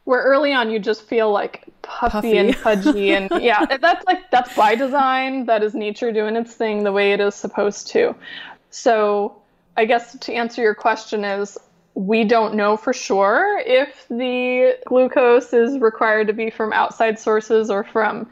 Where early on you just feel like puffy, Puffy. and pudgy and yeah, that's like that's by design. That is nature doing its thing the way it is supposed to. So I guess to answer your question is we don't know for sure if the glucose is required to be from outside sources or from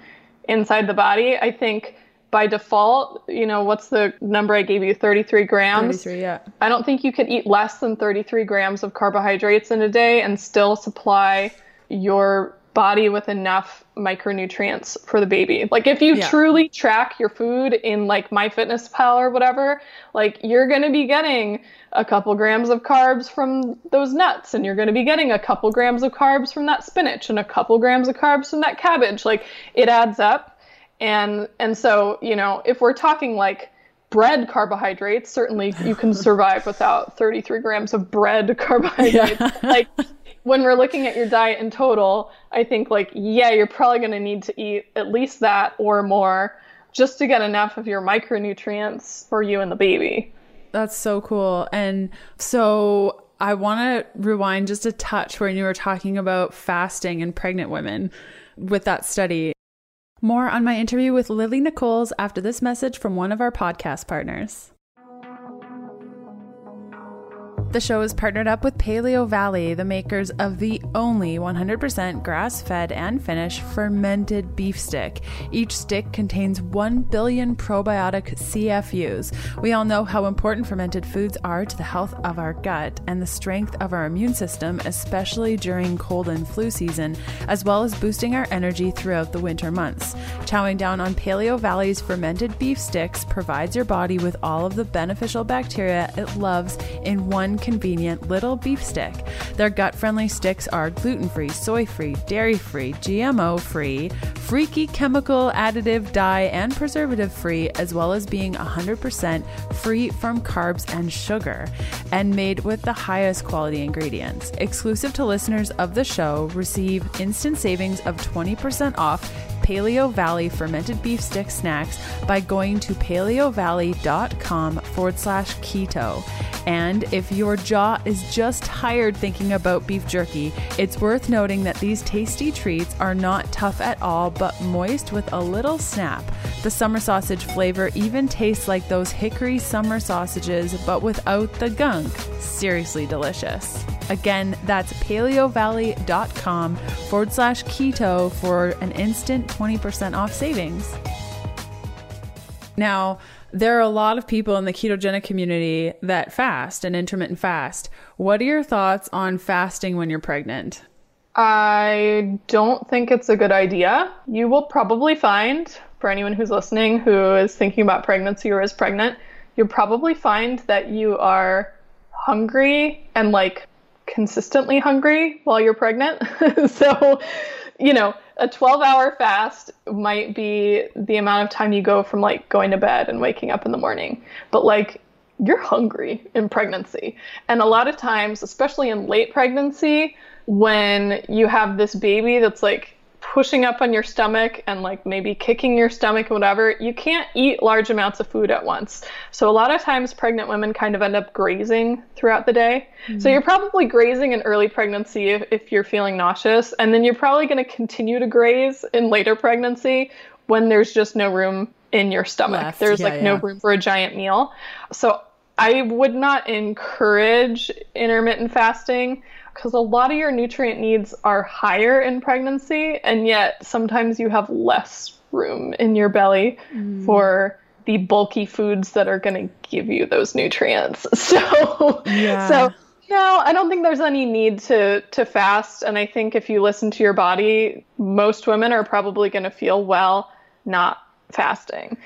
inside the body. I think by default, you know, what's the number I gave you? 33 grams. 33, yeah. I don't think you could eat less than 33 grams of carbohydrates in a day and still supply your body with enough micronutrients for the baby. Like if you Yeah. truly track your food in like MyFitnessPal or whatever, like you're going to be getting a couple grams of carbs from those nuts and you're going to be getting a couple grams of carbs from that spinach and a couple grams of carbs from that cabbage. Like it adds up. And and so, you know, if we're talking like bread carbohydrates, certainly you can survive without 33 grams of bread carbohydrates. Yeah. like when we're looking at your diet in total, I think like yeah, you're probably going to need to eat at least that or more just to get enough of your micronutrients for you and the baby. That's so cool. And so I want to rewind just a touch when you were talking about fasting in pregnant women with that study. More on my interview with Lily Nichols after this message from one of our podcast partners. The show is partnered up with Paleo Valley, the makers of the only 100% grass fed and finished fermented beef stick. Each stick contains 1 billion probiotic CFUs. We all know how important fermented foods are to the health of our gut and the strength of our immune system, especially during cold and flu season, as well as boosting our energy throughout the winter months. Chowing down on Paleo Valley's fermented beef sticks provides your body with all of the beneficial bacteria it loves in one convenient little beef stick. Their gut friendly sticks are gluten free, soy free, dairy free, GMO free, freaky chemical additive, dye, and preservative free, as well as being 100% free from carbs and sugar, and made with the highest quality ingredients. Exclusive to listeners of the show, receive instant savings of 20% off Paleo Valley fermented beef stick snacks by going to paleovalley.com forward slash keto. And if your jaw is just tired thinking about beef jerky, it's worth noting that these tasty treats are not tough at all, but moist with a little snap. The summer sausage flavor even tastes like those hickory summer sausages, but without the gunk. Seriously delicious. Again, that's paleovalley.com forward slash keto for an instant 20% off savings. Now, there are a lot of people in the ketogenic community that fast and intermittent fast. What are your thoughts on fasting when you're pregnant? I don't think it's a good idea. You will probably find, for anyone who's listening who is thinking about pregnancy or is pregnant, you'll probably find that you are hungry and like consistently hungry while you're pregnant. so, you know, a 12 hour fast might be the amount of time you go from like going to bed and waking up in the morning. But like, you're hungry in pregnancy. And a lot of times, especially in late pregnancy, when you have this baby that's like pushing up on your stomach and like maybe kicking your stomach whatever you can't eat large amounts of food at once so a lot of times pregnant women kind of end up grazing throughout the day mm-hmm. so you're probably grazing in early pregnancy if, if you're feeling nauseous and then you're probably going to continue to graze in later pregnancy when there's just no room in your stomach Left. there's yeah, like yeah. no room for a giant meal so i would not encourage intermittent fasting because a lot of your nutrient needs are higher in pregnancy, and yet sometimes you have less room in your belly mm. for the bulky foods that are going to give you those nutrients. So, yeah. so no, I don't think there's any need to to fast. And I think if you listen to your body, most women are probably going to feel well not fasting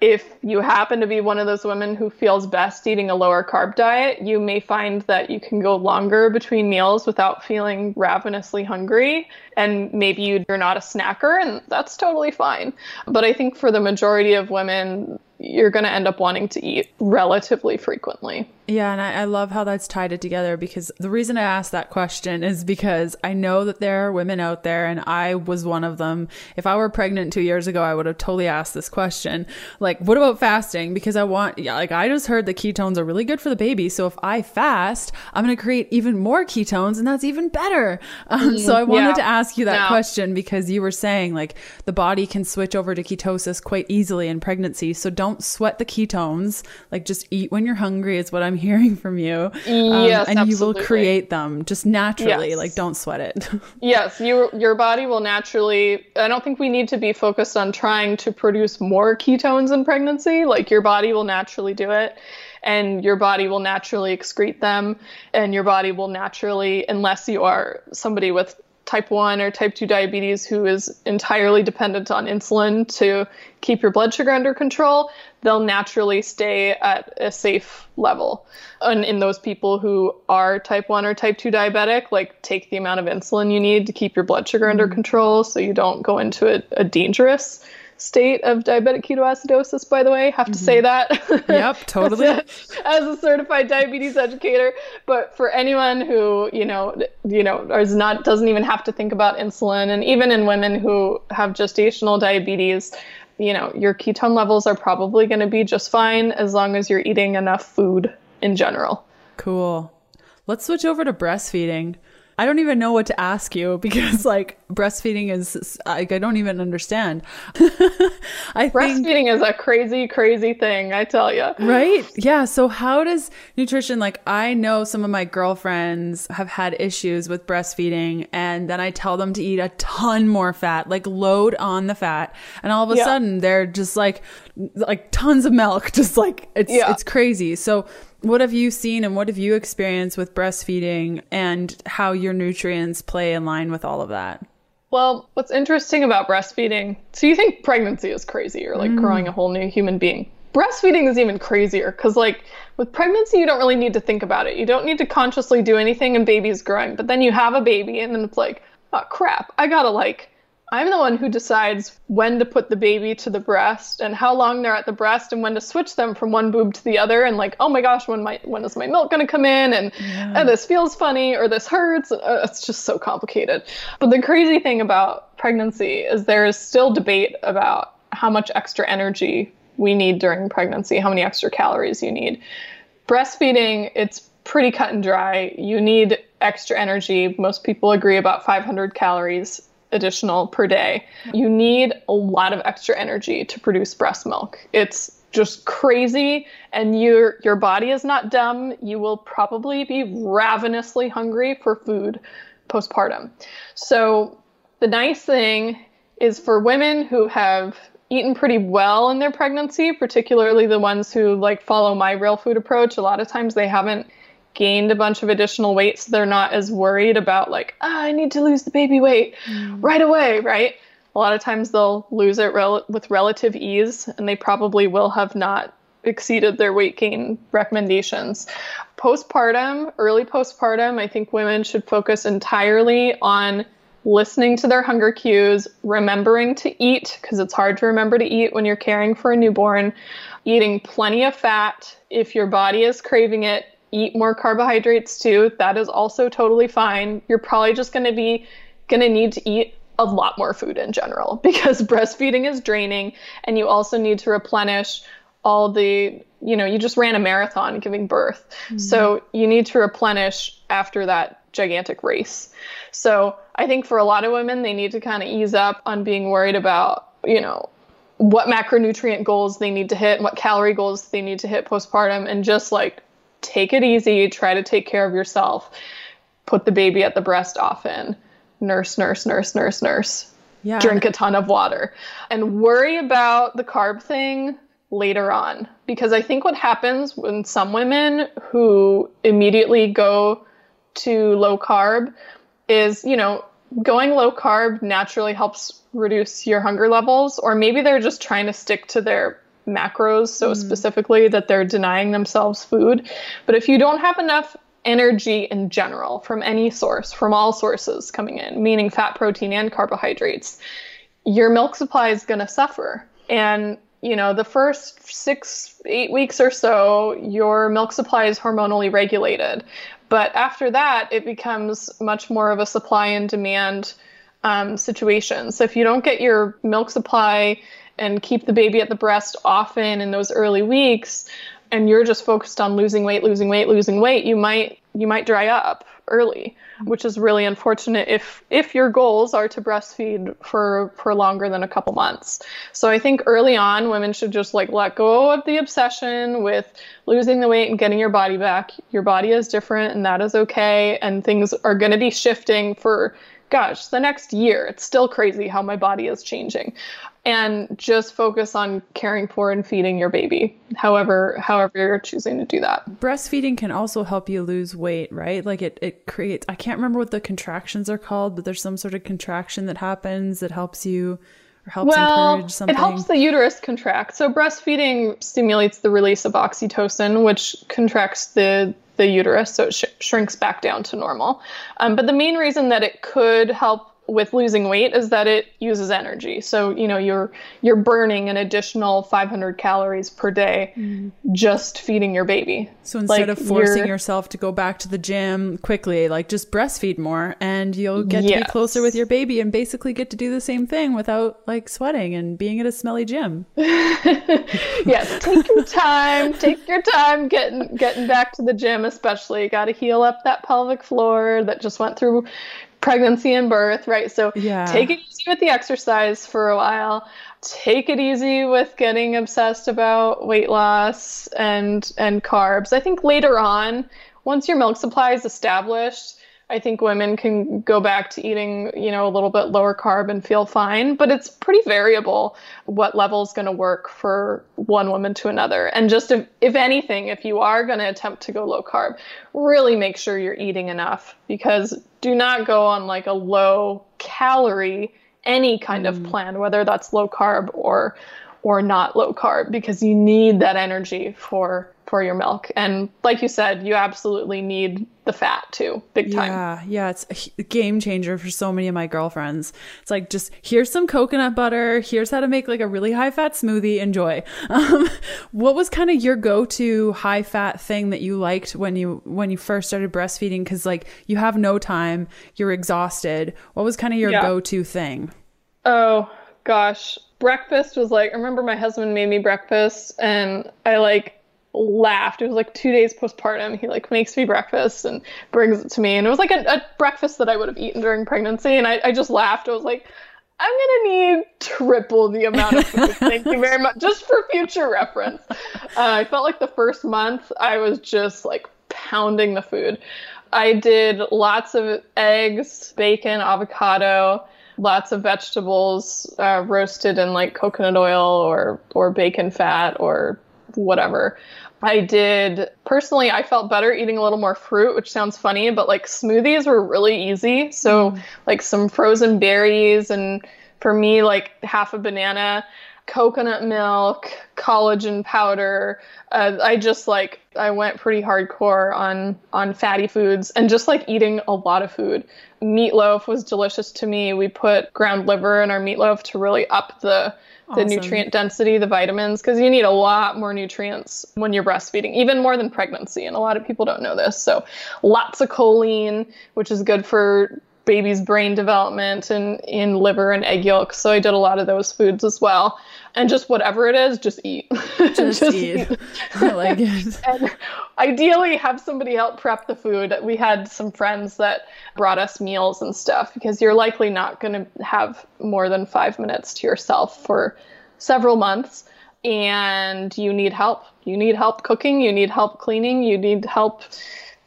if you happen to be one of those women who feels best eating a lower carb diet, you may find that you can go longer between meals without feeling ravenously hungry. And maybe you're not a snacker, and that's totally fine. But I think for the majority of women, you're going to end up wanting to eat relatively frequently. Yeah, and I, I, love how that's tied it together because the reason I asked that question is because I know that there are women out there, and I was one of them. If I were pregnant two years ago, I would have totally asked this question. Like, what about fasting? Because I want, yeah, like, I just heard the ketones are really good for the baby. So if I fast, I'm going to create even more ketones, and that's even better. Um, so I wanted yeah. to ask you that question because you were saying, like, the body can switch over to ketosis quite easily in pregnancy. So don't don't sweat the ketones. Like just eat when you're hungry is what I'm hearing from you. Um, yes, and absolutely. you will create them just naturally. Yes. Like don't sweat it. yes, you your body will naturally. I don't think we need to be focused on trying to produce more ketones in pregnancy. Like your body will naturally do it and your body will naturally excrete them and your body will naturally unless you are somebody with type 1 or type 2 diabetes who is entirely dependent on insulin to keep your blood sugar under control, they'll naturally stay at a safe level. And in those people who are type 1 or type 2 diabetic, like take the amount of insulin you need to keep your blood sugar mm-hmm. under control so you don't go into a, a dangerous state of diabetic ketoacidosis, by the way. Have to mm-hmm. say that. Yep, totally. as, a, as, a, certified diabetes educator. But for anyone who, you know, you know, is not doesn't even have to think about insulin, and even in women who have gestational diabetes, you know, your ketone levels are probably going to be just fine as long as you're eating enough food in general. Cool. Let's switch over to breastfeeding. I don't even know what to ask you because like breastfeeding is like I don't even understand. I breastfeeding think, is a crazy, crazy thing. I tell you. Right? Yeah. So how does nutrition? Like I know some of my girlfriends have had issues with breastfeeding, and then I tell them to eat a ton more fat, like load on the fat, and all of a yeah. sudden they're just like like tons of milk, just like it's yeah. it's crazy. So what have you seen and what have you experienced with breastfeeding and how your nutrients play in line with all of that? Well, what's interesting about breastfeeding, so you think pregnancy is crazy or like mm. growing a whole new human being. Breastfeeding is even crazier because, like, with pregnancy, you don't really need to think about it. You don't need to consciously do anything and baby's growing. But then you have a baby and then it's like, oh crap, I gotta like I'm the one who decides when to put the baby to the breast and how long they're at the breast and when to switch them from one boob to the other and like, oh my gosh, when my when is my milk going to come in and, yeah. and this feels funny or this hurts. Uh, it's just so complicated. But the crazy thing about pregnancy is there is still debate about how much extra energy we need during pregnancy, how many extra calories you need. Breastfeeding, it's pretty cut and dry. You need extra energy. Most people agree about 500 calories additional per day. You need a lot of extra energy to produce breast milk. It's just crazy and your your body is not dumb. You will probably be ravenously hungry for food postpartum. So the nice thing is for women who have eaten pretty well in their pregnancy, particularly the ones who like follow my real food approach, a lot of times they haven't gained a bunch of additional weight so they're not as worried about like oh, i need to lose the baby weight mm. right away right a lot of times they'll lose it rel- with relative ease and they probably will have not exceeded their weight gain recommendations postpartum early postpartum i think women should focus entirely on listening to their hunger cues remembering to eat because it's hard to remember to eat when you're caring for a newborn eating plenty of fat if your body is craving it eat more carbohydrates too. That is also totally fine. You're probably just going to be going to need to eat a lot more food in general because breastfeeding is draining and you also need to replenish all the you know you just ran a marathon giving birth mm-hmm. so you need to replenish after that gigantic race so i think for a lot of women they need to kind of ease up on being worried about you know what macronutrient goals they need to hit and what calorie goals they need to hit postpartum and just like take it easy, try to take care of yourself, put the baby at the breast often, nurse, nurse, nurse, nurse, nurse. Yeah. Drink a ton of water and worry about the carb thing later on. Because I think what happens when some women who immediately go to low carb is, you know, going low carb naturally helps reduce your hunger levels, or maybe they're just trying to stick to their macros so mm. specifically that they're denying themselves food. But if you don't have enough energy in general from any source, from all sources coming in, meaning fat, protein, and carbohydrates, your milk supply is going to suffer. And you know, the first six, eight weeks or so, your milk supply is hormonally regulated. But after that, it becomes much more of a supply and demand um, situation. So if you don't get your milk supply and keep the baby at the breast often in those early weeks and you're just focused on losing weight losing weight losing weight you might you might dry up early which is really unfortunate if if your goals are to breastfeed for for longer than a couple months. So i think early on women should just like let go of the obsession with losing the weight and getting your body back. Your body is different and that is okay and things are going to be shifting for gosh, the next year, it's still crazy how my body is changing. And just focus on caring for and feeding your baby, however, however you're choosing to do that. Breastfeeding can also help you lose weight, right? Like it, it creates, I can't remember what the contractions are called, but there's some sort of contraction that happens that helps you or helps well, encourage something? It helps the uterus contract. So breastfeeding stimulates the release of oxytocin, which contracts the the uterus, so it sh- shrinks back down to normal. Um, but the main reason that it could help with losing weight is that it uses energy. So, you know, you're you're burning an additional 500 calories per day mm. just feeding your baby. So instead like of forcing yourself to go back to the gym quickly, like just breastfeed more and you'll get yes. to be closer with your baby and basically get to do the same thing without like sweating and being at a smelly gym. yes, take your time, take your time getting getting back to the gym especially. Got to heal up that pelvic floor that just went through pregnancy and birth, right? So yeah. take it easy with the exercise for a while. Take it easy with getting obsessed about weight loss and and carbs. I think later on, once your milk supply is established, I think women can go back to eating, you know, a little bit lower carb and feel fine, but it's pretty variable what level is going to work for one woman to another. And just if, if anything, if you are going to attempt to go low carb, really make sure you're eating enough because do not go on like a low calorie any kind mm. of plan, whether that's low carb or or not low carb because you need that energy for for your milk. And like you said, you absolutely need the fat too, big time. Yeah, yeah, it's a game changer for so many of my girlfriends. It's like just here's some coconut butter, here's how to make like a really high fat smoothie. Enjoy. Um, what was kind of your go to high fat thing that you liked when you when you first started breastfeeding? Because like you have no time, you're exhausted. What was kind of your yeah. go to thing? Oh gosh, breakfast was like I remember my husband made me breakfast and I like laughed. It was like two days postpartum. He like makes me breakfast and brings it to me. And it was like a, a breakfast that I would have eaten during pregnancy. And I, I just laughed. I was like, I'm gonna need triple the amount of food. Thank you very much, just for future reference. Uh, I felt like the first month I was just like pounding the food. I did lots of eggs, bacon, avocado, lots of vegetables uh, roasted in like coconut oil or or bacon fat or whatever. I did personally, I felt better eating a little more fruit, which sounds funny, but like smoothies were really easy. So, mm. like some frozen berries, and for me, like half a banana, coconut milk, collagen powder. Uh, I just like I went pretty hardcore on on fatty foods and just like eating a lot of food. Meatloaf was delicious to me. We put ground liver in our meatloaf to really up the the nutrient density, the vitamins, because you need a lot more nutrients when you're breastfeeding, even more than pregnancy. And a lot of people don't know this. So, lots of choline, which is good for baby's brain development and in liver and egg yolks. So, I did a lot of those foods as well and just whatever it is, just eat. Just, just eat. eat. I like it. and ideally, have somebody help prep the food. We had some friends that brought us meals and stuff because you're likely not going to have more than five minutes to yourself for several months. And you need help. You need help cooking. You need help cleaning. You need help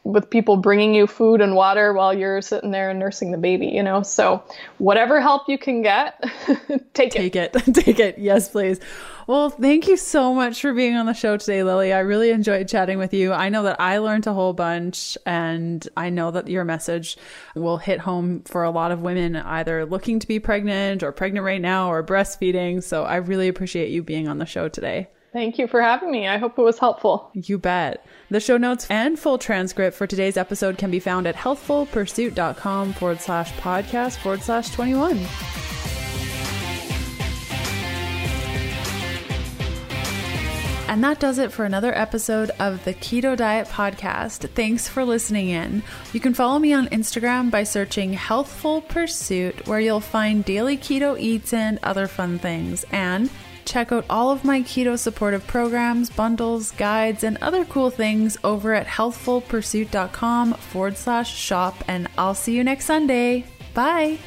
with people bringing you food and water while you're sitting there and nursing the baby, you know? So, whatever help you can get, take, take it. Take it. take it. Yes, please. Well, thank you so much for being on the show today, Lily. I really enjoyed chatting with you. I know that I learned a whole bunch, and I know that your message will hit home for a lot of women either looking to be pregnant or pregnant right now or breastfeeding. So, I really appreciate you being on the show today. Thank you for having me. I hope it was helpful. You bet. The show notes and full transcript for today's episode can be found at healthfulpursuit.com forward slash podcast forward slash 21. And that does it for another episode of the Keto Diet Podcast. Thanks for listening in. You can follow me on Instagram by searching Healthful Pursuit, where you'll find daily keto eats and other fun things. And Check out all of my keto supportive programs, bundles, guides, and other cool things over at healthfulpursuit.com forward slash shop. And I'll see you next Sunday. Bye.